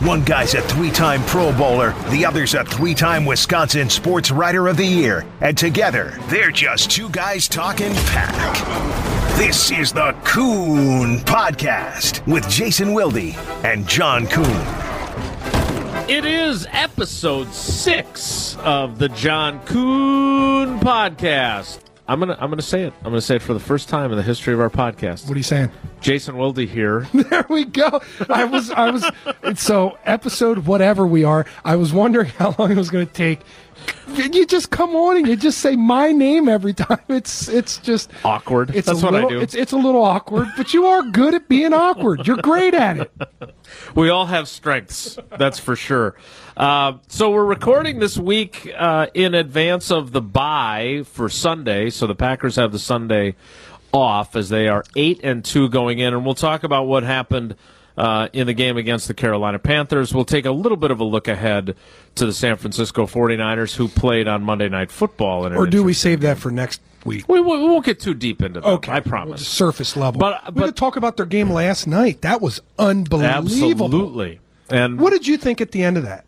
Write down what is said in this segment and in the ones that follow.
One guy's a three time Pro Bowler, the other's a three time Wisconsin Sports Writer of the Year. And together, they're just two guys talking pack. This is the Kuhn Podcast with Jason Wilde and John Kuhn. It is episode six of the John Kuhn Podcast. I'm gonna I'm gonna say it. I'm gonna say it for the first time in the history of our podcast. What are you saying? Jason Wilde here. There we go. I was I was so episode whatever we are. I was wondering how long it was going to take. You just come on and you just say my name every time. It's it's just Awkward. It's That's a what little, I do. It's it's a little awkward, but you are good at being awkward. You're great at it. We all have strengths, that's for sure. Uh, so we're recording this week uh, in advance of the bye for Sunday. So the Packers have the Sunday off as they are eight and two going in, and we'll talk about what happened. Uh, in the game against the Carolina Panthers. We'll take a little bit of a look ahead to the San Francisco 49ers who played on Monday Night Football. Or do we save that for next week? We, we won't get too deep into that. Okay, I promise. surface level. But- we but- could talk about their game last night. That was unbelievable. Absolutely. And What did you think at the end of that?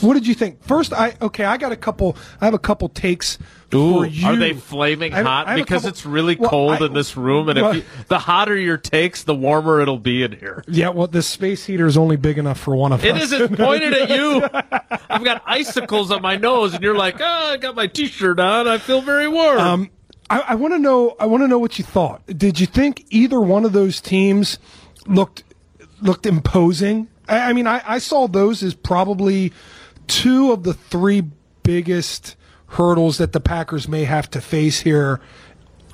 What did you think? First, I okay, I got a couple. I have a couple takes Ooh, for you. are they flaming have- hot? Because couple- it's really Well, cold I- in this room, and well- if you, the hotter your takes, the warmer it'll be in here. Yeah, well, the space heater is only big enough for one of It us. It isn't pointed at you. I've got icicles on my nose, and you're like, "Oh, I got my T-shirt on. I feel very warm." Um, I, I want to know. I want to know what you thought. Did you think either one of those teams looked looked imposing? I, I mean, I, I saw those as probably two of the three biggest hurdles that the Packers may have to face here.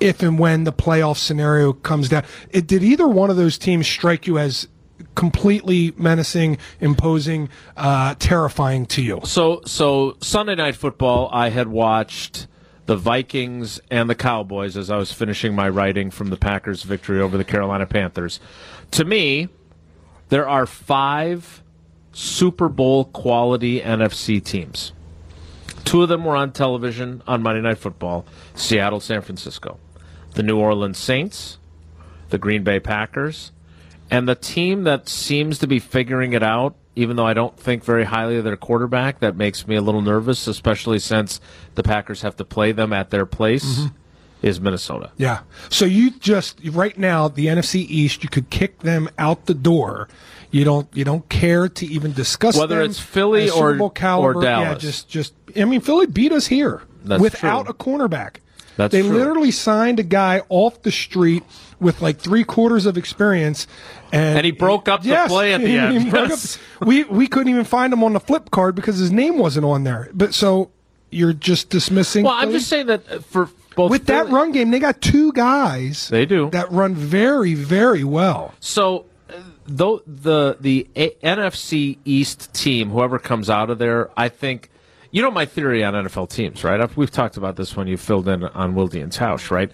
If and when the playoff scenario comes down, it, did either one of those teams strike you as completely menacing, imposing, uh, terrifying to you? So, so Sunday night football, I had watched the Vikings and the Cowboys as I was finishing my writing from the Packers' victory over the Carolina Panthers. To me, there are five Super Bowl quality NFC teams. Two of them were on television on Monday Night Football Seattle, San Francisco. The New Orleans Saints, the Green Bay Packers, and the team that seems to be figuring it out, even though I don't think very highly of their quarterback, that makes me a little nervous, especially since the Packers have to play them at their place, mm-hmm. Is Minnesota. Yeah. So you just right now the NFC East, you could kick them out the door. You don't you don't care to even discuss Whether it's Philly or- or Yeah, just just I mean Philly beat us here That's without true. a cornerback. That's they true. literally signed a guy off the street with like three quarters of experience, and, And he broke up the Yes, play at the he- end. Yes. up- we we couldn't even find him on the flip card because his name wasn't on there. But so you're just dismissing. Well, I'm just saying that uh, for both with that run game, they got two guys. They do. that run very, very well. So, uh, though the the A- NFC East team, whoever comes out of there, I think. You know my theory on NFL teams, right? We've talked about this when you filled in on Wilde and Tausch, right?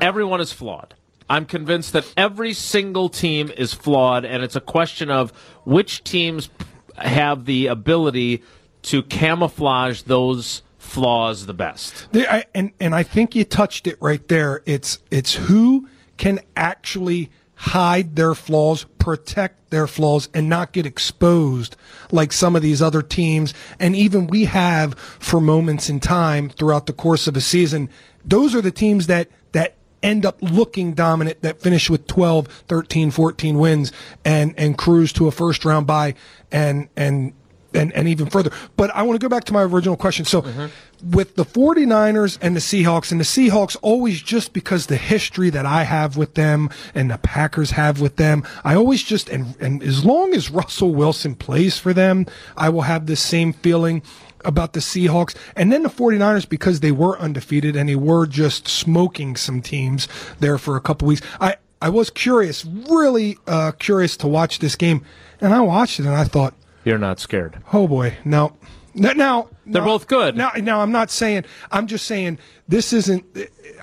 Everyone is flawed. I'm convinced that every single team is flawed, and it's a question of which teams have the ability to camouflage those flaws the best. They, I, and and I think you touched it right there. It's it's who can actually hide their flaws, protect their flaws, and not get exposed like some of these other teams. And even we have for moments in time throughout the course of a season. Those are the teams that that end up looking dominant that finish with 12 13 14 wins and and cruise to a first round bye and and and, and even further. But I want to go back to my original question. So, mm-hmm. With the 49ers and the Seahawks, and the Seahawks always just because the history that I have with them and the Packers have with them, I always just, and, and as long as Russell Wilson plays for them, I will have this same feeling about the Seahawks. And then the 49ers, because they were undefeated and they were just smoking some teams there for a couple weeks. I, I was curious, really uh, curious to watch this game. And I watched it and I thought, You're not scared. Oh boy, no. Now, now They're both good. Now, now I'm not saying. I'm just saying this isn't.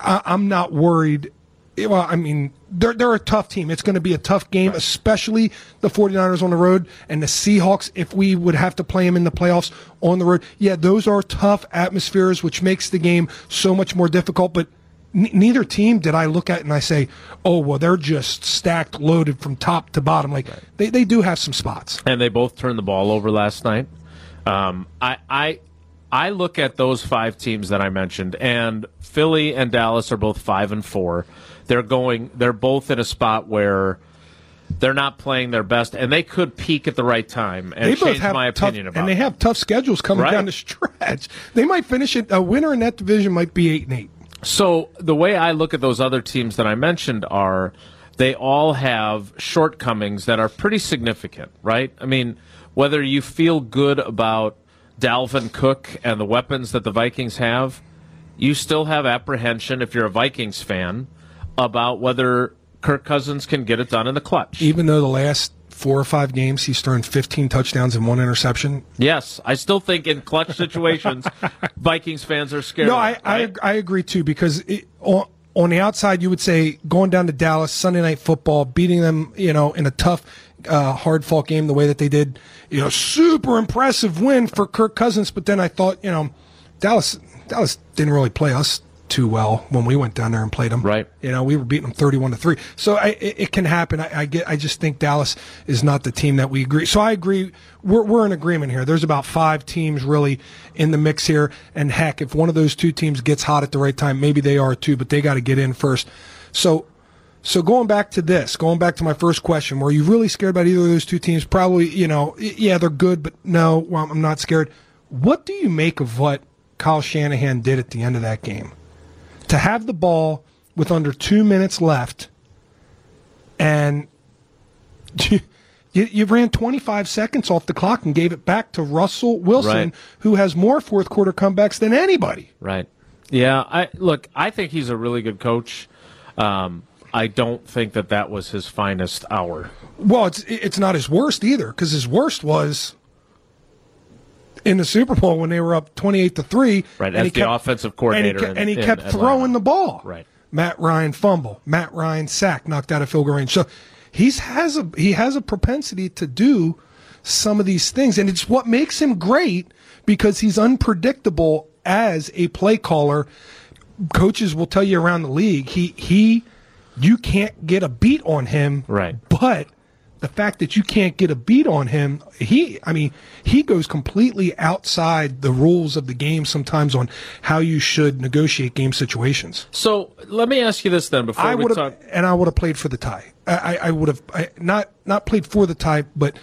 I, I'm not worried. Well, I mean, they're they're a tough team. It's going to be a tough game, especially the 49ers on the road and the Seahawks. If we would have to play them in the playoffs on the road, yeah, those are tough atmospheres, which makes the game so much more difficult. But n- neither team did I look at and I say, oh well, they're just stacked, loaded from top to bottom. Like they, they do have some spots. and they both turned the ball over last night. Um, I, I, I look at those five teams that I mentioned, and Philly and Dallas are both five and four. They're going. They're both in a spot where they're not playing their best, and they could peak at the right time and They change both have my tough, opinion about. and they have tough schedules coming Right. down the stretch. They might finish it. A winner in that division might be eight and eight. So the way I look at those other teams that I mentioned are they all have shortcomings that are pretty significant, right? I mean, whether you feel good about Dalvin Cook and the weapons that the Vikings have, you still have apprehension if you're a Vikings fan about whether Kirk Cousins can get it done in the clutch. Even though the last four or five games he's thrown 15 touchdowns and one interception. Yes, I still think in clutch situations, Vikings fans are scared. No, I, it, I? I agree too because it, on, on the outside you would say going down to Dallas Sunday night football, beating them, you know, in a tough, uh, hard fought game the way that they did, you know, super impressive win for Kirk Cousins. But then I thought, you know, Dallas Dallas didn't really play us too well when we went down there and played them. Right. You know, we were beating them thirty-one to three. So I, it, it can happen. I, I get. I just think Dallas is not the team that we agree. So I agree. We're we're in agreement here. There's about five teams really in the mix here. And heck, if one of those two teams gets hot at the right time, maybe they are too. But they got to get in first. So. So going back to this, going back to my first question, were you really scared about either of those two teams? Probably, you know, yeah, they're good, but no, well, I'm not scared. What do you make of what Kyle Shanahan did at the end of that game? to have the ball with under two minutes left and you, you, ran 25 seconds off the clock and gave it back to Russell Wilson, Right. who has more fourth quarter comebacks than anybody. Right. Yeah. I look. I think he's a really good coach. Um, I don't think that that was his finest hour. Well, it's it's not his worst either because his worst was in the Super Bowl when they were up 28 to 3. Right, and as he the offensive coordinator And he, ke- in- and he kept Atlanta. throwing the ball. Right. Matt Ryan fumble, Matt Ryan sack, knocked out of field goal range. So he's has a he has a propensity to do some of these things, and it's what makes him great because he's unpredictable as a play caller. Coaches will tell you around the league he he you can't get a beat on him, Right. But the fact that you can't get a beat on him, he, I mean, he goes completely outside the rules of the game sometimes on how you should negotiate game situations. So let me ask you this then. Before I we talk, and I would have played for the tie. I, I, I would have I, not not played for the tie, but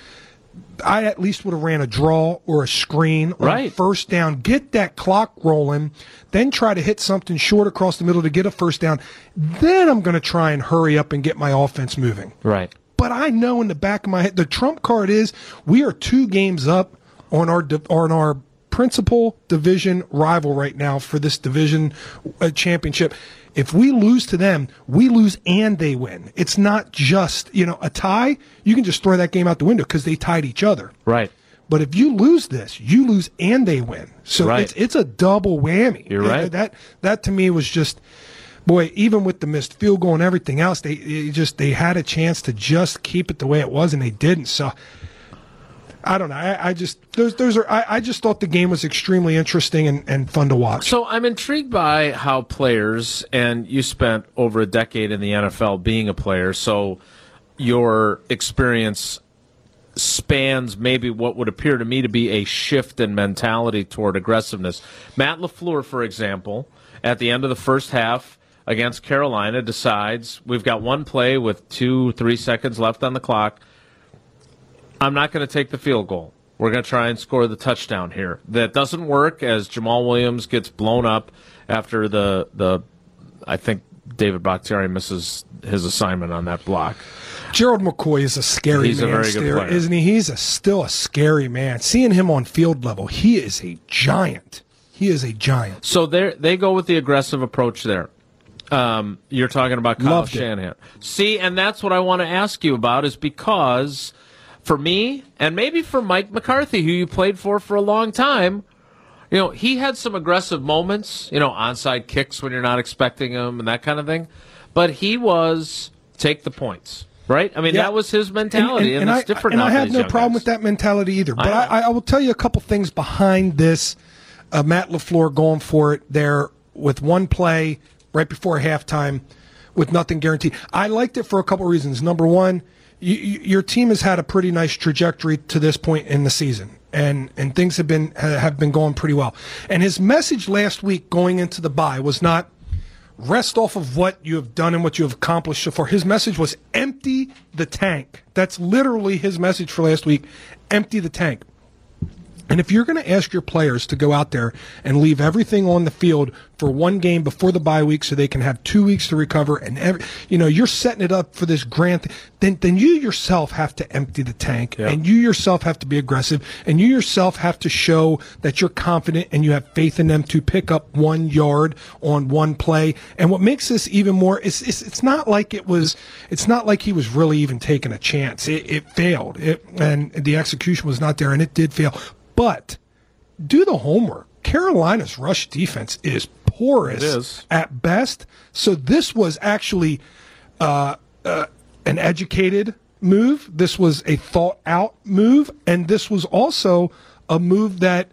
I at least would have ran a draw or a screen on Right. first down, get that clock rolling, then try to hit something short across the middle to get a first down. Then I'm going to try and hurry up and get my offense moving. right. But I know in the back of my head, the trump card is we are two games up on our on our principal division rival right now for this division uh, championship. If we lose to them, we lose and they win. It's not just you know a tie. You can just throw that game out the window because they tied each other. Right. But if you lose this, you lose and they win. So Right. it's it's a double whammy. You're right. That that to me was just boy, even with the missed field goal and everything else, they just they had a chance to just keep it the way it was and they didn't. So I don't know. I, I just those those are I, I just thought the game was extremely interesting and, and fun to watch. So I'm intrigued by how players, and you spent over a decade in the NFL being a player, so your experience spans maybe what would appear to me to be a shift in mentality toward aggressiveness. Matt LaFleur, for example, at the end of the first half against Carolina, decides we've got one play with two, three seconds left on the clock. I'm not going to take the field goal. We're going to try and score the touchdown here. That doesn't work as Jamaal Williams gets blown up after the the I think David Bakhtiari misses his assignment on that block. Gerald McCoy is a scary He's a man, very good still, player. isn't he? He's a, still a scary man. Seeing him on field level, he is a giant. He is a giant. So they they go with the aggressive approach there. Um, you're talking about Kyle Loved it. Shanahan. See, and that's what I want to ask you about is because for me and maybe for Mike McCarthy, who you played for for a long time, you know, he had some aggressive moments, you know, onside kicks when you're not expecting them and that kind of thing. But he was take the points, right? I mean, Yeah. that was his mentality, and, that's I, different. And I have no problem guys. with that mentality either. But know. I, I, will tell you a couple things behind this. Uh, Matt Lafleur going for it there with one play, right before halftime with nothing guaranteed. I liked it for a couple reasons. Number one, you, you, your team has had a pretty nice trajectory to this point in the season. And, and things have been have been going pretty well. And his message last week going into the bye was not rest off of what you have done and what you have accomplished so far. His message was empty the tank. That's literally his message for last week. Empty the tank. And if you're going to ask your players to go out there and leave everything on the field for one game before the bye week so they can have two weeks to recover and every, you know, you're setting it up for this grand, th- then, then you yourself have to empty the tank Yeah. and you yourself have to be aggressive and you yourself have to show that you're confident and you have faith in them to pick up one yard on one play. And what makes this even more is it's, it's not like it was, it's not like he was really even taking a chance. It, it failed it, and the execution was not there and it did fail. But do the homework. Carolina's rush defense is porous is. at best. So this was actually uh, uh, an educated move. This was a thought out move, and this was also a move that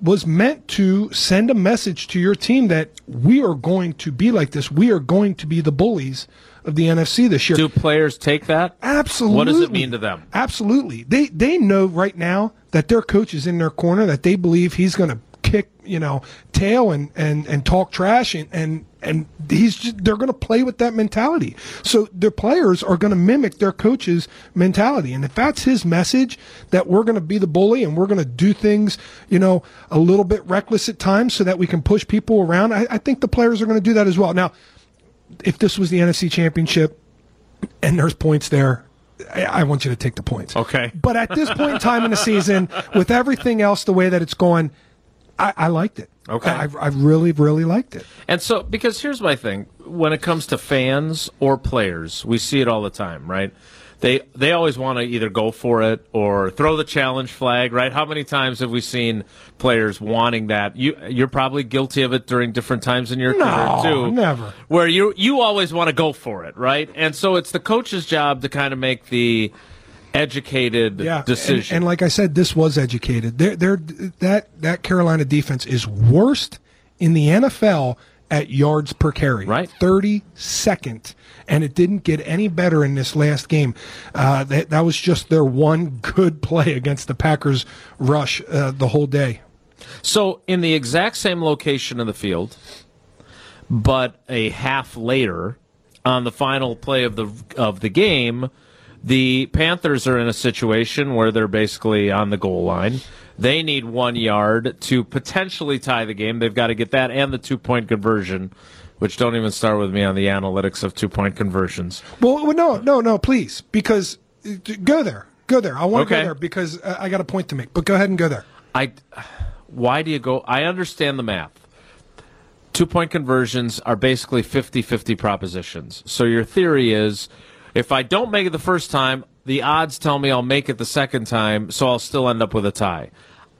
was meant to send a message to your team that we are going to be like this. We are going to be the bullies of the NFC this year. Do players take that? Absolutely. What does it mean to them? Absolutely. They they know right now that their coach is in their corner, that they believe he's going to kick, you know, tail and and and talk trash and and and he's just, they're going to play with that mentality. So their players are going to mimic their coach's mentality. And if that's his message that we're going to be the bully and we're going to do things, you know, a little bit reckless at times so that we can push people around, I, I think the players are going to do that as well. Now, if this was the NFC Championship and there's points there, I, I want you to take the points. Okay. But at this point in time in the season, with everything else the way that it's going, I, I liked it. Okay. I, I really, really liked it. And so, because here's my thing: when it comes to fans or players, we see it all the time, right? They they always want to either go for it or throw the challenge flag, right? How many times have we seen players wanting that? You you're probably guilty of it during different times in your No, career too. never. Where you you always want to go for it, right? And so it's the coach's job to kind of make the educated Yeah, decision. And, and like I said, this was educated. They're, they're, that that Carolina defense is worst in the NFL at yards per carry. Right. thirty second, and it didn't get any better in this last game. Uh, that that was just their one good play against the Packers rush uh, the whole day. So, in the exact same location of the field, but a half later, on the final play of the of the game, the Panthers are in a situation where they're basically on the goal line. They need one yard to potentially tie the game. They've got to get that and the two point conversion, which don't even start with me on the analytics of two point conversions. Well, no, no, no, please, because go there, go there. I want to Okay. go there because I got a point to make. But go ahead and go there. I, why do you go? I understand the math. Two point conversions are basically 50 50 propositions. So your theory is if I don't make it the first time, the odds tell me I'll make it the second time, so I'll still end up with a tie.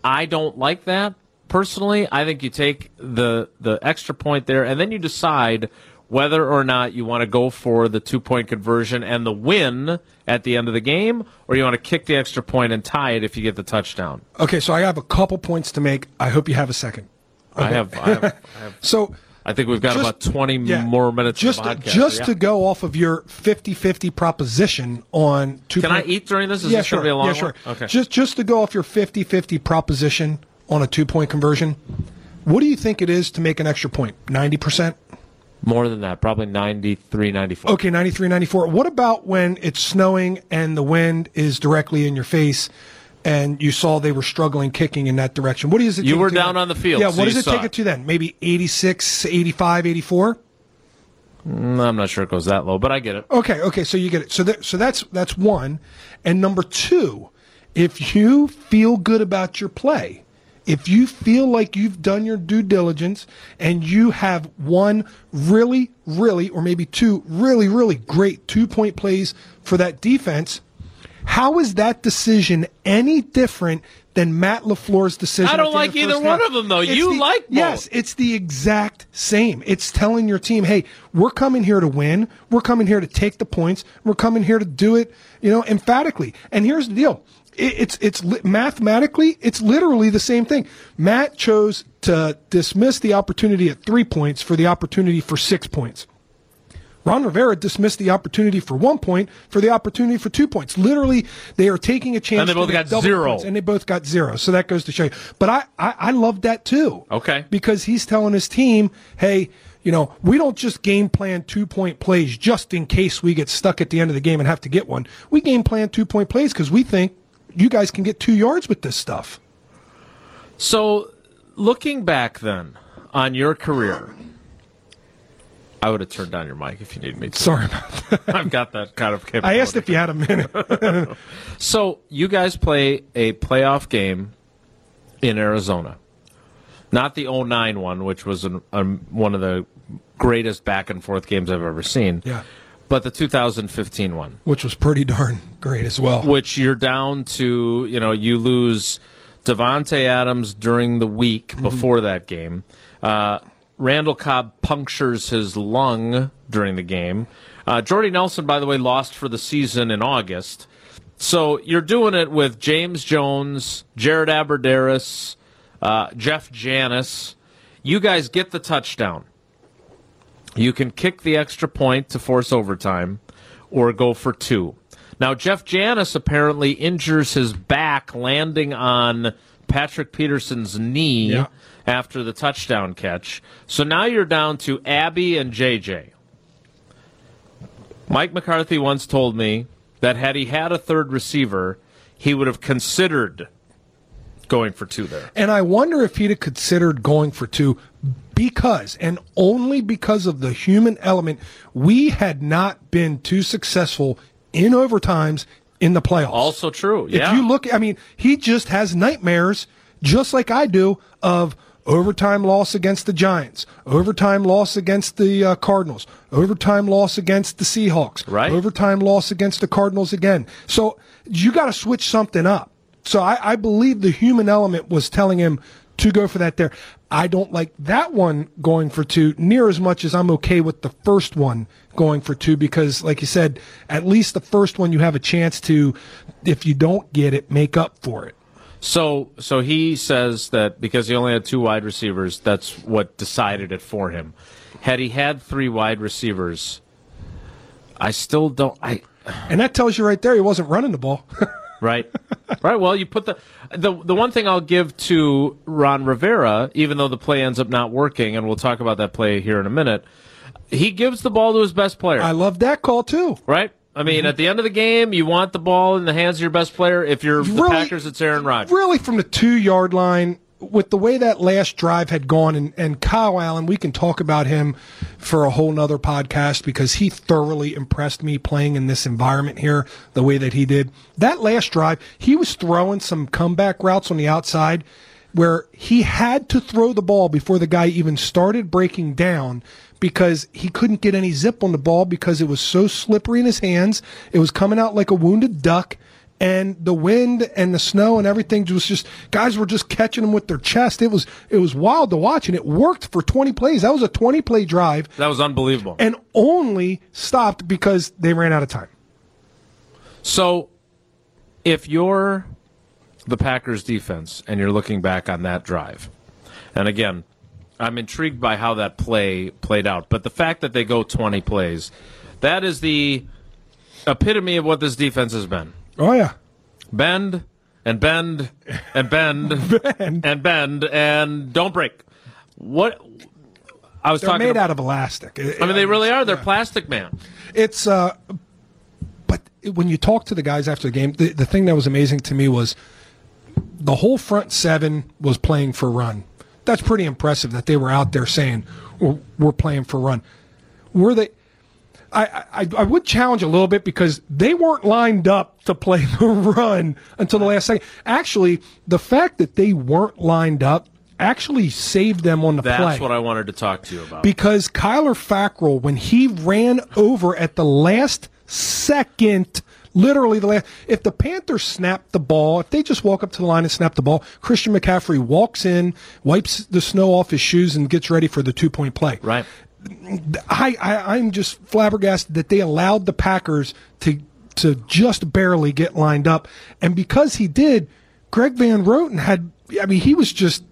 I don't like that personally. I think you take the the extra point there and then you decide whether or not you want to go for the two point conversion and the win at the end of the game, or you want to kick the extra point and tie it if you get the touchdown. Okay, so I have a couple points to make. I hope you have a second. I have, I have, I have. So I think we've got Just- about twenty yeah, more minutes. just of just Yeah. to go off of your 50-50 proposition on two. Can I eat during this? Is yeah, this sure. gonna be a long yeah, sure. one? Okay. Just just to go off your 50-50 proposition on a two point conversion. What do you think it is to make an extra point? Ninety percent. More than that, probably 93, 94. Okay, 93, 94. What about when it's snowing and the wind is directly in your face and you saw they were struggling kicking in that direction? What does it You were down then? on the field, Yeah, what does it take it. it to then? Maybe 86, 85, 84? Mm, I'm not sure it goes that low, but I get it. Okay, okay, so you get it. So that, so that's that's one. And number 2, if you feel good about your play, if you feel like you've done your due diligence and you have one really really or maybe two really really great two-point plays for that defense, how is that decision any different than Matt LaFleur's decision? I don't like either first one of them, though. It's You the- like both. Yes, it's the exact same. It's telling your team, hey, we're coming here to win. We're coming here to take the points. We're coming here to do it, you know, emphatically. And here's the deal. It's it's mathematically it's literally the same thing. Matt chose to dismiss the opportunity at three points for the opportunity for six points. Ron Rivera dismissed the opportunity for one point for the opportunity for two points. Literally, they are taking a chance. And they both got zero. Points, and they both got zero. So that goes to show you. But I, I, I love that too. Okay. Because he's telling his team, hey, you know, we don't just game plan two point plays just in case we get stuck at the end of the game and have to get one. We game plan two point plays because we think you guys can get two yards with this stuff. So, looking back then on your career, I would have turned down your mic if you needed me to. Sorry about that. I've got that kind of capability. I asked if you had a minute. so you guys play a playoff game in Arizona. Not the 09 one, which was an, um, one of the greatest back and forth games I've ever seen. Yeah. But the 2015 one. Which was pretty darn great as well. Which you're down to, you know, you lose Davante Adams during the week mm-hmm. before that game. Uh, Randall Cobb punctures his lung during the game. Uh, Jordy Nelson, by the way, lost for the season in August. So you're doing it with James Jones, Jared Abbrederis, uh, Jeff Janis. You guys get the touchdown. You can kick the extra point to force overtime or go for two. Now, Jeff Janis apparently injures his back landing on Patrick Peterson's knee. Yeah after the touchdown catch. So now you're down to Abby and JJ. Mike McCarthy once told me that had he had a third receiver, he would have considered going for two there. And I wonder if he'd have considered going for two because, and only because of the human element, we had not been too successful in overtimes in the playoffs. Also true. Yeah. If you look, I mean, he just has nightmares, just like I do, of overtime loss against the Giants, overtime loss against the uh, Cardinals, overtime loss against the Seahawks, right? Overtime loss against the Cardinals again. So you got to switch something up. So I, I believe the human element was telling him to go for that there. I don't like that one going for two near as much as I'm okay with the first one going for two because, like you said, at least the first one you have a chance to, if you don't get it, make up for it. So, so he says that because he only had two wide receivers, that's what decided it for him. Had he had three wide receivers, I still don't. I and that tells you right there he wasn't running the ball. right, right. Well, you put the the the one thing I'll give to Ron Rivera, even though the play ends up not working, and we'll talk about that play here in a minute. He gives the ball to his best player. I love that call too. Right. I mean, mm-hmm. at the end of the game, you want the ball in the hands of your best player. If you're the Packers, it's Aaron Rodgers. Really, from the two yard line, with the way that last drive had gone, and, and Kyle Allen, we can talk about him for a whole nother podcast because he thoroughly impressed me playing in this environment here the way that he did. That last drive, he was throwing some comeback routes on the outside where he had to throw the ball before the guy even started breaking down because he couldn't get any zip on the ball because it was so slippery in his hands. It was coming out like a wounded duck. And the wind and the snow and everything was just guys were just catching them with their chest. It was it was wild to watch, and it worked for 20 plays. That was a 20 play drive. That was unbelievable, and only stopped because they ran out of time. So, if you're the Packers defense and you're looking back on that drive, and again, I'm intrigued by how that play played out. But the fact that they go 20 plays, that is the epitome of what this defense has been. Oh yeah, bend and bend and bend, bend. and bend and don't break. What I was They're talking made about, out of elastic. I mean, they really are. They're yeah. plastic, man. It's uh, but when you talk to the guys after the game, the, the thing that was amazing to me was the whole front seven was playing for run that's pretty impressive that they were out there saying we're playing for run. Were they? I, I, I would challenge a little bit because they weren't lined up to play the run until the last second. Actually, the fact that they weren't lined up actually saved them on the That's play. That's what I wanted to talk to you about. Because Kyler Fackrell, when he ran over at the last second Literally, the last. If the Panthers snap the ball, if they just walk up to the line and snap the ball, Christian McCaffrey walks in, wipes the snow off his shoes, and gets ready for the two point play. Right. I, I I'm just flabbergasted that they allowed the Packers to to just barely get lined up, and because he did, Greg Van Roten had. I mean, he was just.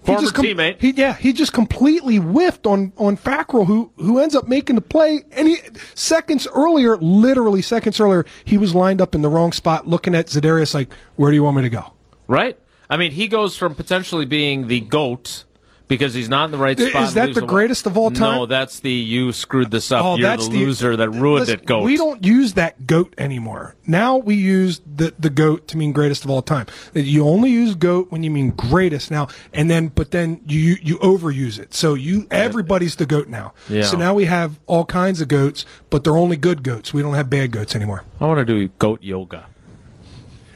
he Former just com- teammate. He, yeah, he just completely whiffed on on Fackrell, who who ends up making the play. And he seconds earlier, literally seconds earlier, he was lined up in the wrong spot, looking at Za'Darius like, "Where do you want me to go?" Right? I mean, he goes from potentially being the GOAT because he's not in the right spot. Is that the greatest of all time? No, that's the you screwed this up. Oh, You're that's the loser that ruined Listen, it, GOAT. We don't use that goat anymore. Now we use the the goat to mean greatest of all time. You only use goat when you mean greatest now, and then but then you you overuse it. So you everybody's the goat now. Yeah. So now we have all kinds of goats, but they're only good goats. We don't have bad goats anymore. I want to do GOAT yoga.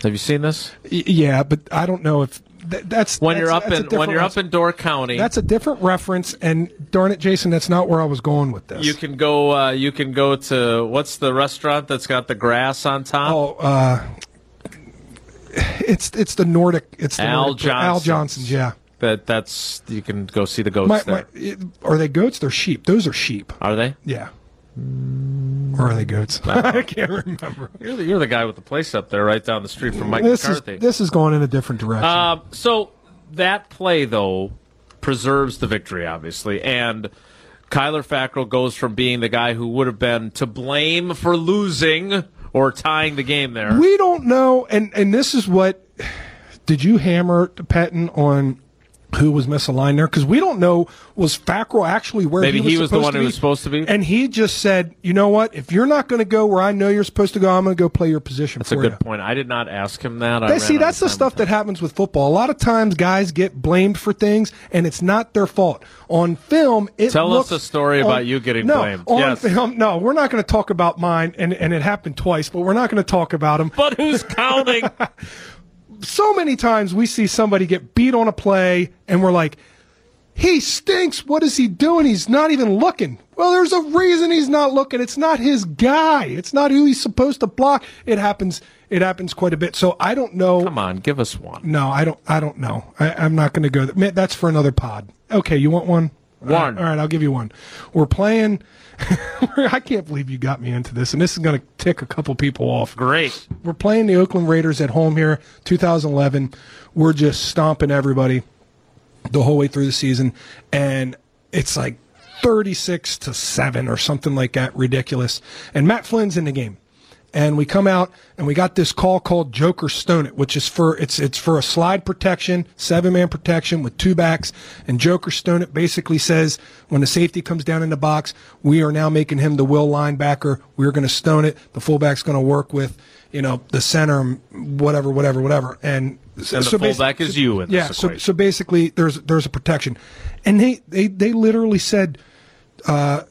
Have you seen this? Y- yeah, but I don't know if th- that's When that's- you're up in when you're res- up in Door County, That's a different reference, and darn it, Jason, that's not where I was going with this. you can go. Uh, you can go to what's the restaurant that's got the grass on top? Oh, uh, it's it's the Nordic. It's the Al Nordic, Al Johnson's. Yeah. That that's you can go see the goats My, there. my, it- are they goats? They're sheep. Those are sheep. Are they? Yeah. Or are they goats? I can't remember. You're the, you're the guy with the place up there, right down the street from Mike This is McCarthy. this is going in a different direction. Um, so that play though preserves the victory, obviously, and Kyler Fackrell goes from being the guy who would have been to blame for losing or tying the game there. we don't know, and and this is what did you hammer Patton on? Who was misaligned there? Because we don't know was Fackrell actually where Maybe he was, he was the one to who was supposed to be? and he just said, "You know what? If you're not going to go where I know you're supposed to go, I'm going to go play your position That's a good you." point. I did not ask him that. I They, see, that's the stuff that happens with football. A lot of times, guys get blamed for things, and it's not their fault. On film, it Tell us looks- a story on- about you getting no, blamed. On Yes. film, no, we're not going to talk about mine, and, and it happened twice, but we're not going to talk about him. But who's counting? So many times we see somebody get beat on a play, and we're like, he stinks. What is he doing? He's not even looking. Well, there's a reason he's not looking. It's not his guy. It's not who he's supposed to block. It happens. It happens quite a bit. So I don't know. Come on, give us one. No, I don't. I don't know. I, I'm not going to go. There. That's for another pod. Okay, you want one? One. All right, I'll give you one. We're playing. I can't believe you got me into this, and this is going to tick a couple people off. Great. We're playing the Oakland Raiders at home here, 2011. We're just stomping everybody the whole way through the season, and it's like 36 to seven or something like that, ridiculous. And Matt Flynn's in the game, and we come out and we got this call called Joker Stone It, which is for it's it's for a slide protection, seven man protection with two backs, and Joker Stone It basically says when the safety comes down in the box, we are now making him the will linebacker. We're going to stone it. The fullback's going to work with you know the center, whatever, whatever, whatever, and. And the fullback is you in this yeah, so, so basically, there's there's a protection, and they they, they literally said, uh,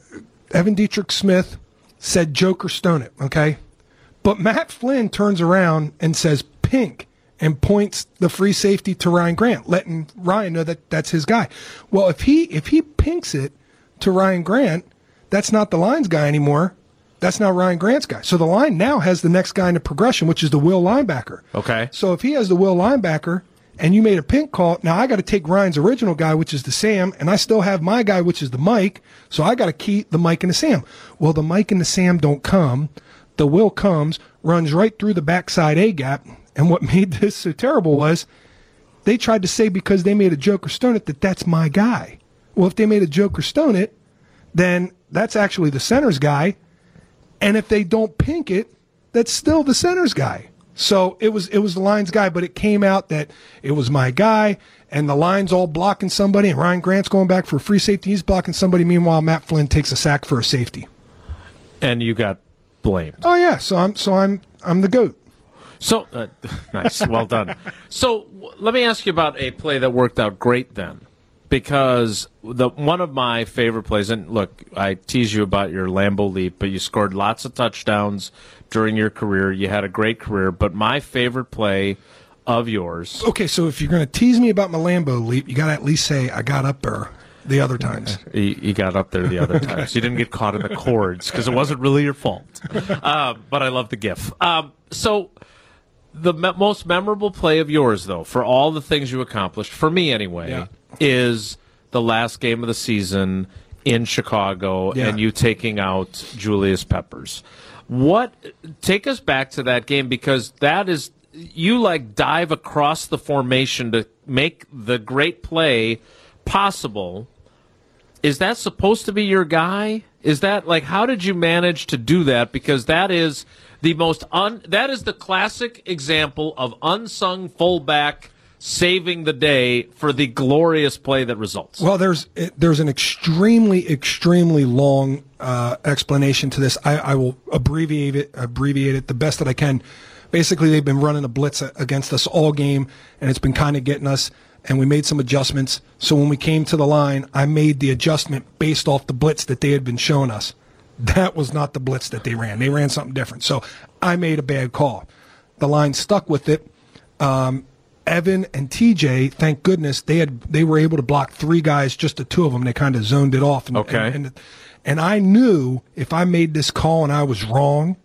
Evan Dietrich Smith said Joker stone it, okay, but Matt Flynn turns around and says pink and points the free safety to Ryan Grant, letting Ryan know that that's his guy. Well, if he if he pinks it to Ryan Grant, that's not the lines guy anymore. That's not Ryan Grant's guy. So the line now has the next guy in the progression, which is the will linebacker. Okay. So if he has the will linebacker and you made a pink call, now I got to take Ryan's original guy, which is the Sam, and I still have my guy, which is the Mike. So I got to keep the Mike and the Sam. Well, the Mike and the Sam don't come. The will comes, runs right through the backside A gap. And what made this so terrible was they tried to say because they made a Joker Stone it that that's my guy. Well, if they made a Joker Stone it, then that's actually the center's guy. And if they don't pink it, that's still the center's guy. So it was it was the lines guy, but it came out that it was my guy, and the line's all blocking somebody, and Ryan Grant's going back for a free safety. He's blocking somebody. Meanwhile, Matt Flynn takes a sack for a safety. And you got blamed. Oh yeah, so I'm so I'm I'm the goat. So uh, nice, well done. So w- let me ask you about a play that worked out great then, because the one of my favorite plays. And look, I tease you about your Lambo leap, but you scored lots of touchdowns during your career. You had a great career, but my favorite play of yours. Okay, so if you're going to tease me about my Lambo leap, you got to at least say I got up there the other times. You, you got up there the other times. You didn't get caught in the cords because it wasn't really your fault. Um, but I love the GIF. Um, so the me- most memorable play of yours, though, for all the things you accomplished, for me anyway, Yeah. is the last game of the season in Chicago Yeah. and you taking out Julius Peppers. What take us back to that game because that is you like dive across the formation to make the great play possible. Is that supposed to be your guy? Is that like how did you manage to do that? Because that is the most un that is the classic example of unsung fullback saving the day for the glorious play that results. Well, there's there's an extremely extremely long uh, explanation to this. I, I, will abbreviate it abbreviate it the best that I can. Basically, they've been running a blitz against us all game, and it's been kind of getting us. And we made some adjustments. So when we came to the line, I made the adjustment based off the blitz that they had been showing us. That was not the blitz that they ran. They ran something different. So I made a bad call. The line stuck with it. Um, Evan and TJ, thank goodness they had they were able to block three guys, just the two of them. They kind of zoned it off. And, okay. And, and, and I knew if I made this call and I was wrong,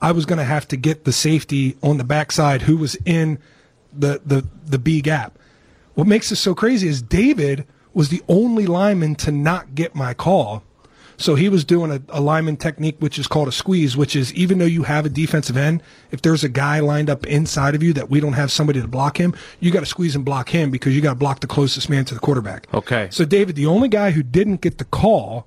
I was going to have to get the safety on the backside who was in the the the B gap. What makes this so crazy is David was the only lineman to not get my call so he was doing a, a lineman technique, which is called a squeeze, which is even though you have a defensive end, if there's a guy lined up inside of you that we don't have somebody to block him, you got to squeeze and block him because you got to block the closest man to the quarterback. Okay. So David, the only guy who didn't get the call,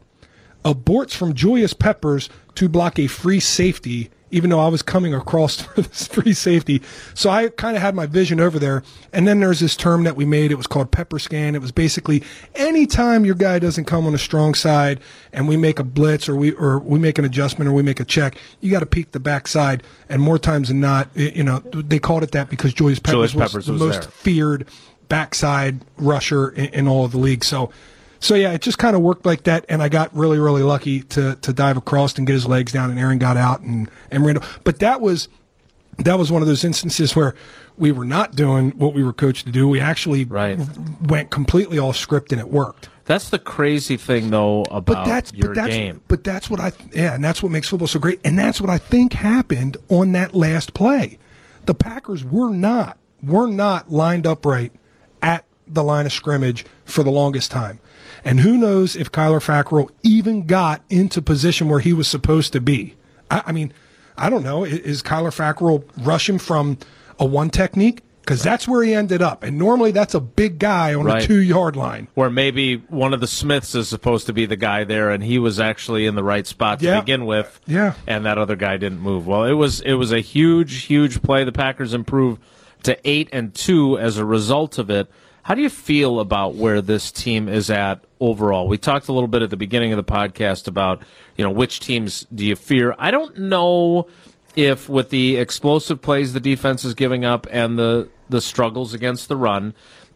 aborts from Julius Peppers to block a free safety even though I was coming across for this free safety. So I kind of had my vision over there. And then there's this term that we made. It was called pepper scan. It was basically anytime your guy doesn't come on a strong side and we make a blitz or we or we make an adjustment or we make a check, you got to peek the backside. And more times than not, you know, they called it that because Julius Peppers, Julius Peppers was the was most there. feared backside rusher in, in all of the league. So so yeah, it just kind of worked like that, and I got really, really lucky to to dive across and get his legs down, and Aaron got out and and ran. But that was that was one of those instances where we were not doing what we were coached to do. We actually right. went completely off script, and it worked. That's the crazy thing, though, about but that's, your but that's, game. But that's what I yeah, and that's what makes football so great, and that's what I think happened on that last play. The Packers were not were not lined up right the line of scrimmage for the longest time. And who knows if Kyler Fackrell even got into position where he was supposed to be. I, I mean, I don't know. Is, is Kyler Fackrell rushing from a one technique? Because that's where he ended up. And normally that's a big guy on Right. a two yard line. Where maybe one of the Smiths is supposed to be the guy there, and he was actually in the right spot to Yeah. begin with. Yeah. and that other guy didn't move. Well, it was it was a huge, huge play. The Packers improved to eight and two as a result of it. How do you feel about where this team is at overall? We talked a little bit at the beginning of the podcast about you know which teams do you fear. I don't know if with the explosive plays the defense is giving up and the the struggles against the run,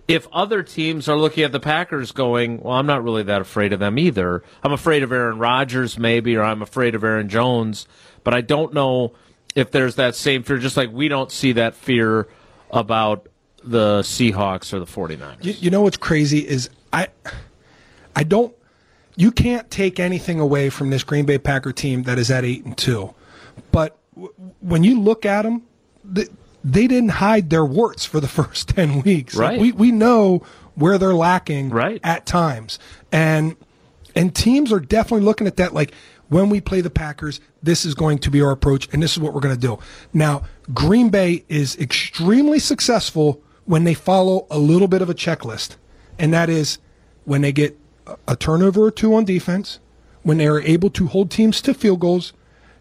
if other teams are looking at the Packers going, well, I'm not really that afraid of them either. I'm afraid of Aaron Rodgers maybe, or I'm afraid of Aaron Jones, but I don't know if there's that same fear. Just like we don't see that fear about the Seahawks or the 49ers. You, you know what's crazy is I, I don't. You can't take anything away from this Green Bay Packer team that is at eight and two, but w- when you look at them, they, they didn't hide their warts for the first ten weeks. Like, Right. we we know where they're lacking Right. at times, and and teams are definitely looking at that like. When we play the Packers, this is going to be our approach, and this is what we're going to do. Now, Green Bay is extremely successful when they follow a little bit of a checklist, and that is when they get a- turnover or two on defense, when they are able to hold teams to field goals,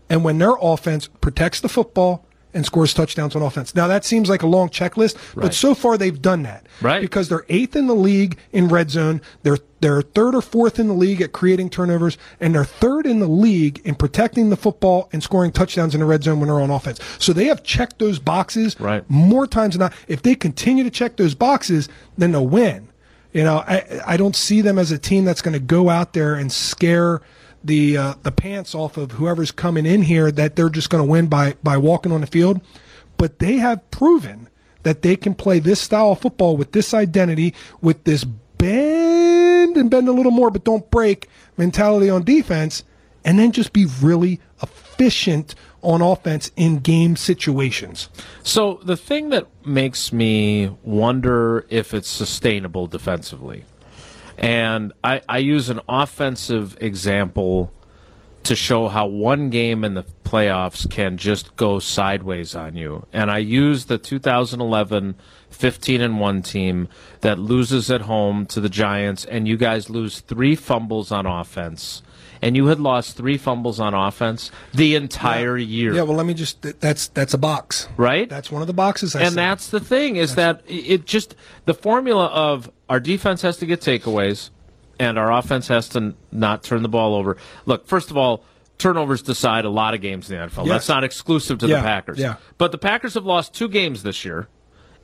and when their offense protects the football and scores touchdowns on offense. Now that seems like a long checklist, Right. but so far they've done that. Right. Because they're eighth in the league in red zone, they're they're third or fourth in the league at creating turnovers, and they're third in the league in protecting the football and scoring touchdowns in the red zone when they're on offense. So they have checked those boxes Right. more times than not. If they continue to check those boxes, then they'll win. You know, I I don't see them as a team that's going to go out there and scare the uh, the pants off of whoever's coming in here that they're just going to win by by walking on the field. But they have proven that they can play this style of football with this identity, with this bend and bend a little more, but don't break mentality on defense, and then just be really efficient on offense in game situations. So the thing that makes me wonder if it's sustainable defensively, and I, I use an offensive example to show how one game in the playoffs can just go sideways on you. And I use the 2011 15 and 1 team that loses at home to the Giants, and you guys lose three fumbles on offense. And you had lost three fumbles on offense the entire yeah. year. Yeah, well, let me just. That's that's a box, right? That's one of the boxes. I and said. that's the thing is that's that it just the formula of our defense has to get takeaways, and our offense has to not turn the ball over. Look, first of all, turnovers decide a lot of games in the NFL. Yes. That's not exclusive to Yeah, the Packers. yeah. But the Packers have lost two games this year,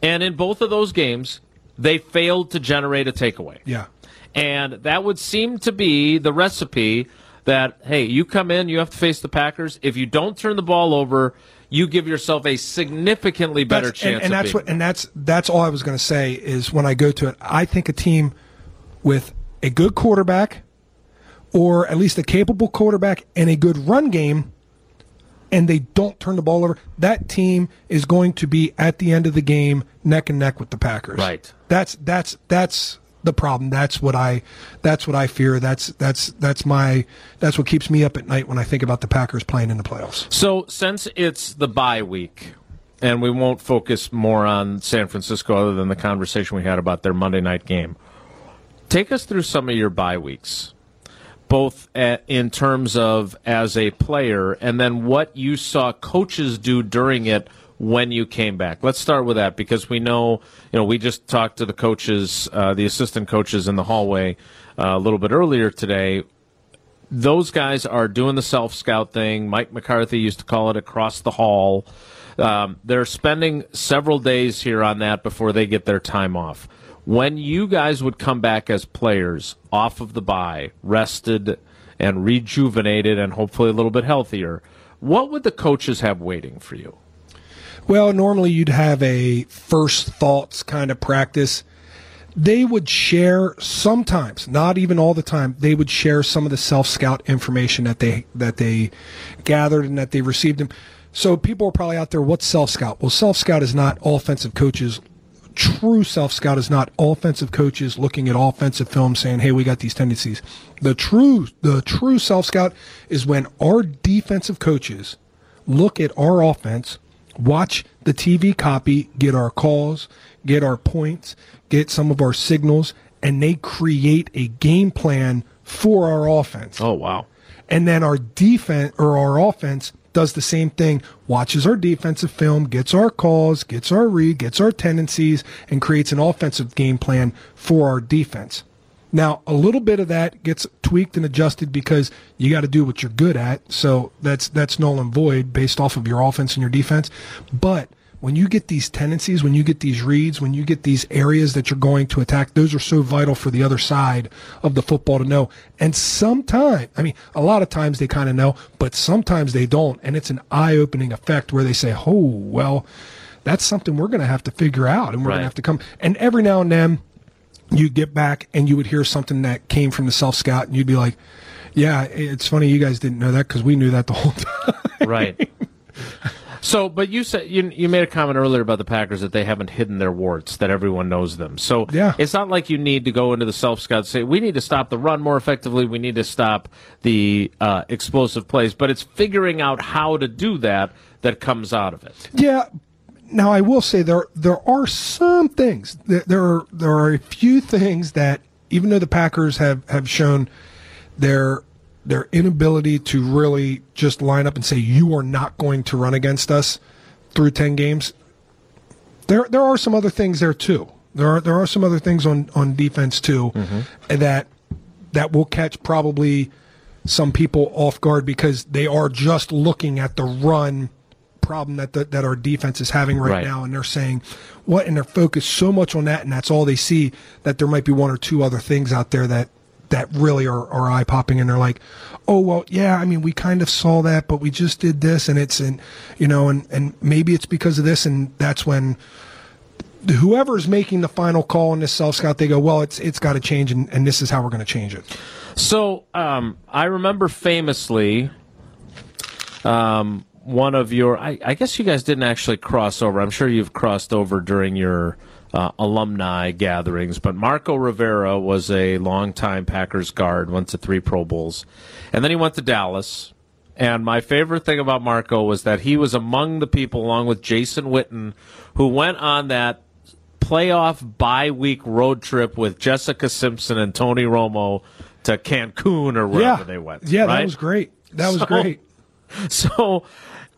and in both of those games, they failed to generate a takeaway. yeah. And that would seem to be the recipe that, hey, you come in, you have to face the Packers. If you don't turn the ball over, you give yourself a significantly better That's- chance and, and that's what and that's that's all I was going to say is when I go to it, I think a team with a good quarterback or at least a capable quarterback and a good run game and they don't turn the ball over, that team is going to be at the end of the game neck and neck with the Packers. Right. That's that's that's the problem. That's what I that's what I fear. That's that's that's my that's what keeps me up at night when I think about the Packers playing in the playoffs. So, since it's the bye week, and we won't focus more on San Francisco other than the conversation we had about their Monday night game, take us through some of your bye weeks, both at, in terms of as a player and then what you saw coaches do during it when you came back. Let's start with that because we know, you know, we just talked to the coaches, uh, the assistant coaches in the hallway uh, a little bit earlier today those guys are doing the self scout thing. Mike McCarthy used to call it across the hall. Um, they're spending several days here on that before they get their time off. When you guys would come back as players off of the bye, rested and rejuvenated and hopefully a little bit healthier, what would the coaches have waiting for you? Well, normally you'd have a first thoughts kind of practice. They would share sometimes, not even all the time. They would share some of the self scout information that they that they gathered and that they received. Them. So people are probably out there. What's self scout? Well, self scout is not offensive coaches. True self scout is not offensive coaches looking at offensive film saying, "Hey, we got these tendencies." The true the true self scout is when our defensive coaches look at our offense, watch the TV copy, get our calls, get our points, get some of our signals, and they create a game plan for our offense. Oh, wow. And then our defense or our offense does the same thing, watches our defensive film, gets our calls, gets our read, gets our tendencies, and creates an offensive game plan for our defense. Now, a little bit of that gets tweaked and adjusted because you got to do what you're good at. So that's that's null and void based off of your offense and your defense. But when you get these tendencies, when you get these reads, when you get these areas that you're going to attack, those are so vital for the other side of the football to know. And sometimes, I mean, a lot of times they kind of know, but sometimes they don't. And it's an eye opening effect where they say, oh, well, that's something we're going to have to figure out. And we're Right. going to have to come. And every now and then, you'd get back and you would hear something that came from the self scout, and you'd be like, yeah, it's funny you guys didn't know that because we knew that the whole time. Right. So, but you said you you made a comment earlier about the Packers that they haven't hidden their warts, that everyone knows them. So, Yeah. it's not like you need to go into the self scout and say we need to stop the run more effectively. We need to stop the uh, explosive plays, but it's figuring out how to do that that comes out of it. Yeah. Now I will say there there are some things there there are, there are a few things that even though the Packers have have shown their their inability to really just line up and say you are not going to run against us through 10 games there there are some other things there too. There are there are some other things on on defense too mm-hmm. that that will catch probably some people off guard because they are just looking at the run problem that the, that our defense is having right, Right. now and they're saying what and they're focused so much on that and that's all they see that there might be one or two other things out there that that really are, are eye popping and they're like oh well yeah i mean we kind of saw that but we just did this and it's and you know and and maybe it's because of this and that's when whoever's making the final call on this self scout they go well it's it's got to change and, and this is how we're going to change it So, um, I remember famously, um, one of your, I, I guess you guys didn't actually cross over. I'm sure you've crossed over during your uh, alumni gatherings. But Marco Rivera was a longtime Packers guard, went to three Pro Bowls, and then he went to Dallas. And my favorite thing about Marco was that he was among the people, along with Jason Witten, who went on that playoff bye week road trip with Jessica Simpson and Tony Romo to Cancun or wherever yeah. they went. Yeah, right? that was great. That was So- great. So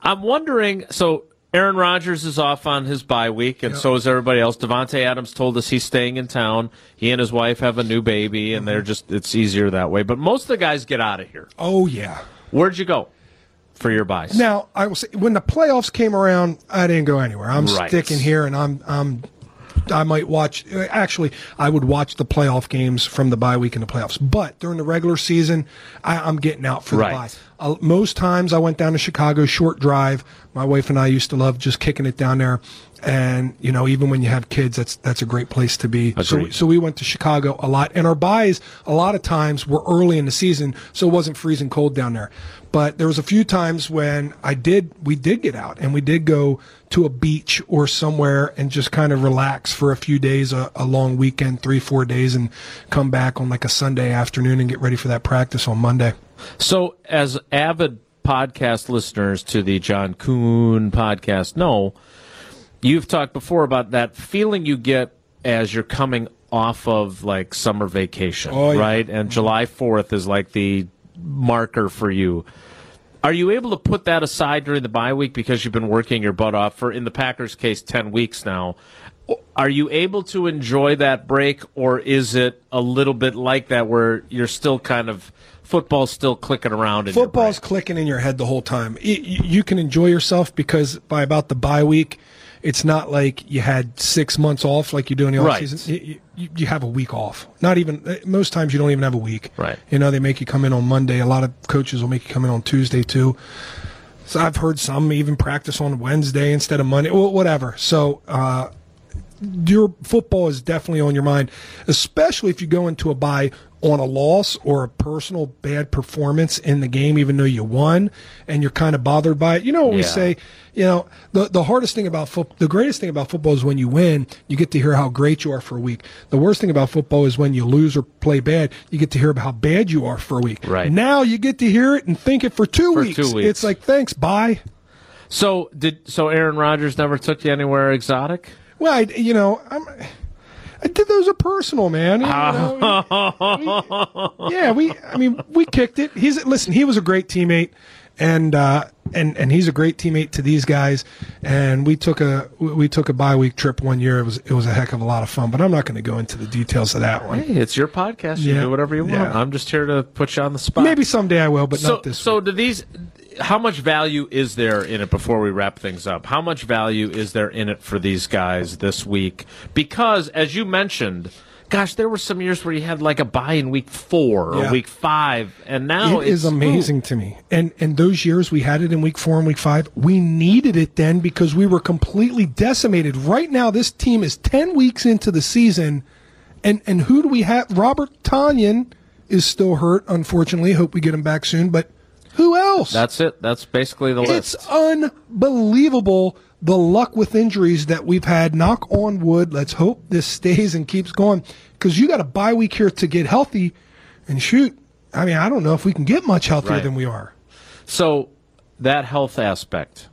I'm wondering. So Aaron Rodgers is off on his bye week, and so is everybody else. Davante Adams told us he's staying in town. He and his wife have a new baby, and they're mhm. just it's easier that way. But most of the guys get out of here. Oh yeah. Where'd you go for your byes? Now I will say when the playoffs came around, I didn't go anywhere. I'm Right. sticking here, and I'm I'm I might watch. Actually, I would watch the playoff games from the bye week in the playoffs. But during the regular season, I, I'm getting out for Right. the bye. Uh, most times, I went down to Chicago, short drive. My wife and I used to love just kicking it down there. And you know, even when you have kids, that's that's a great place to be. So, so we went to Chicago a lot, and our byes a lot of times were early in the season, so it wasn't freezing cold down there. But there was a few times when I did, we did get out, and we did go to a beach or somewhere and just kind of relax for a few days, a, a long weekend, three four days, and come back on like a Sunday afternoon and get ready for that practice on Monday. So, as avid podcast listeners to the John Kuhn podcast know, you've talked before about that feeling you get as you're coming off of like summer vacation, Oh, yeah. right? And July 4th is like the marker for you. Are you able to put that aside during the bye week because you've been working your butt off for, in the Packers' case, 10 weeks now? Are you able to enjoy that break, or is it a little bit like that where you're still kind of football's still clicking around? In Football's clicking in your head the whole time. You can enjoy yourself because by about the bye week, it's not like you had six months off like you do in the off Right. season. You, you, you have a week off. Not even uh, most times you don't even have a week. Right. You know they make you come in on Monday. A lot of coaches will make you come in on Tuesday too. So I've heard some even practice on Wednesday instead of Monday. Well, whatever. So. uh your football is definitely on your mind, especially if you go into a bye on a loss or a personal bad performance in the game, even though you won and you're kind of bothered by it. You know what we say? You know, the the hardest thing about football, the greatest thing about football is when you win, you get to hear how great you are for a week. The worst thing about football is when you lose or play bad, you get to hear about how bad you are for a week. Right. Now you get to hear it and think it for two For weeks. two weeks. It's like, thanks, bye. So did so Aaron Rodgers never took you anywhere exotic? Well, I, you know, I'm, I did those are personal, man. You know, we- yeah, we. I mean, we kicked it. He's listen. He was a great teammate, and uh, and and he's a great teammate to these guys. And we took a we took a bye week trip one year. It was it was a heck of a lot of fun. But I'm not going to go into the details of that one. Hey, it's your podcast. You Yeah. do whatever you want. Yeah. I'm just here to put you on the spot. Maybe someday I will, but so, not this. so week. do these? How much value is there in it before we wrap things up? How much value is there in it for these guys this week? Because as you mentioned, gosh, there were some years where you had like a bye in week four or Yeah. week five, and now It is amazing to me. And and those years we had it in week four and week five, we needed it then because we were completely decimated. Right now, this team is ten weeks into the season, and and who do we have? Robert Tonyan is still hurt, unfortunately. Hope we get him back soon. But who else? That's it. That's basically the list. it's unbelievable the luck with injuries that we've had. Knock on wood. Let's hope this stays and keeps going because you got a bye week here to get healthy. And shoot, I mean, I don't know if we can get much healthier Right. than we are. So that health aspect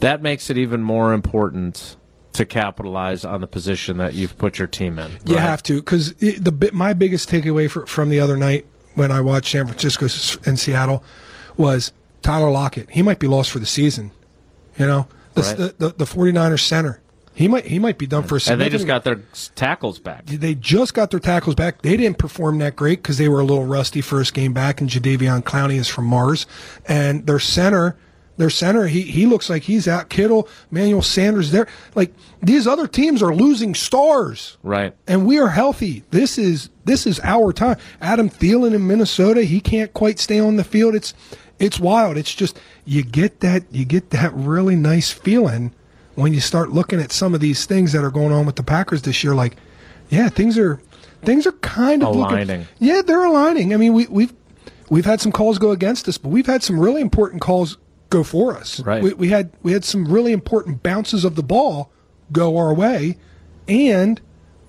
that makes it even more important to capitalize on the position that you've put your team in. You have to because the my biggest takeaway for, from the other night when I watched San Francisco and Seattle was Tyler Lockett. He might be lost for the season. You know, the, Right. the, the, the 49ers center. He might he might be done for a season. and they just got their tackles back. they just got their tackles back. They didn't perform that great because they were a little rusty first game back, and Jadeveon Clowney is from Mars. And their center, their center, he, he looks like he's out. Kittle, Manuel Sanders, there. Like these other teams are losing stars, Right. and we are healthy. This is this is our time. Adam Thielen in Minnesota, he can't quite stay on the field. It's it's wild. It's just you get that you get that really nice feeling when you start looking at some of these things that are going on with the Packers this year. Like, yeah, things are things are kind of looking- Aligning. yeah, they're aligning. I mean, we, we've we've had some calls go against us, but we've had some really important calls go for us. Right. We, we had we had some really important bounces of the ball go our way, and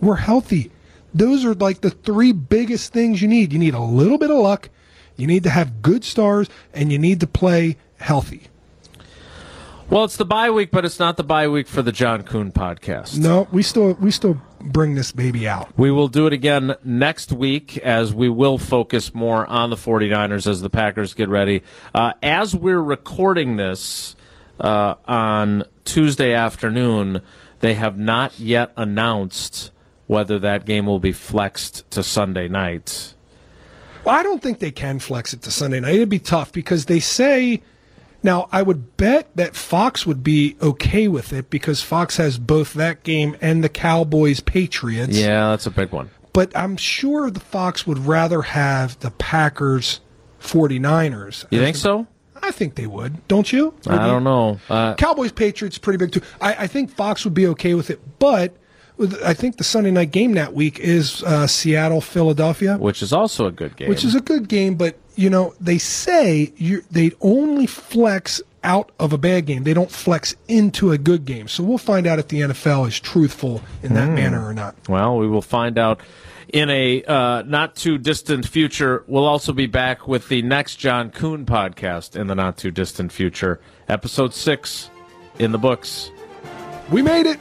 we're healthy. Those are like the three biggest things you need. You need a little bit of luck, you need to have good stars, and you need to play healthy. Well, it's the bye week, but it's not the bye week for the John Kuhn podcast. No, we still we still bring this baby out. We will do it again next week as we will focus more on the 49ers as the Packers get ready. Uh, as we're recording this uh, on Tuesday afternoon, they have not yet announced whether that game will be flexed to Sunday night. Well, I don't think they can flex it to Sunday night. It'd be tough because they say. Now, I would bet that Fox would be okay with it because Fox has both that game and the Cowboys Patriots. Yeah, that's a big one. But I'm sure the Fox would rather have the Packers 49ers. You think so? I think they would. Don't you? Or I do you- don't know. Uh, Cowboys Patriots pretty big too. I, I think Fox would be okay with it, but I think the Sunday night game that week is uh, Seattle Philadelphia, which is also a good game. which is a good game. But you know they say you they only flex out of a bad game. They don't flex into a good game. So we'll find out if the NFL is truthful in that manner or not. Well, we will find out in a uh, not too distant future. We'll also be back with the next John Kuhn podcast in the not too distant future. Episode six in the books, We made it.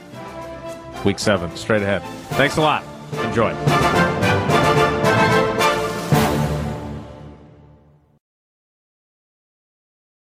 Week seven, straight ahead. Thanks a lot. Enjoy.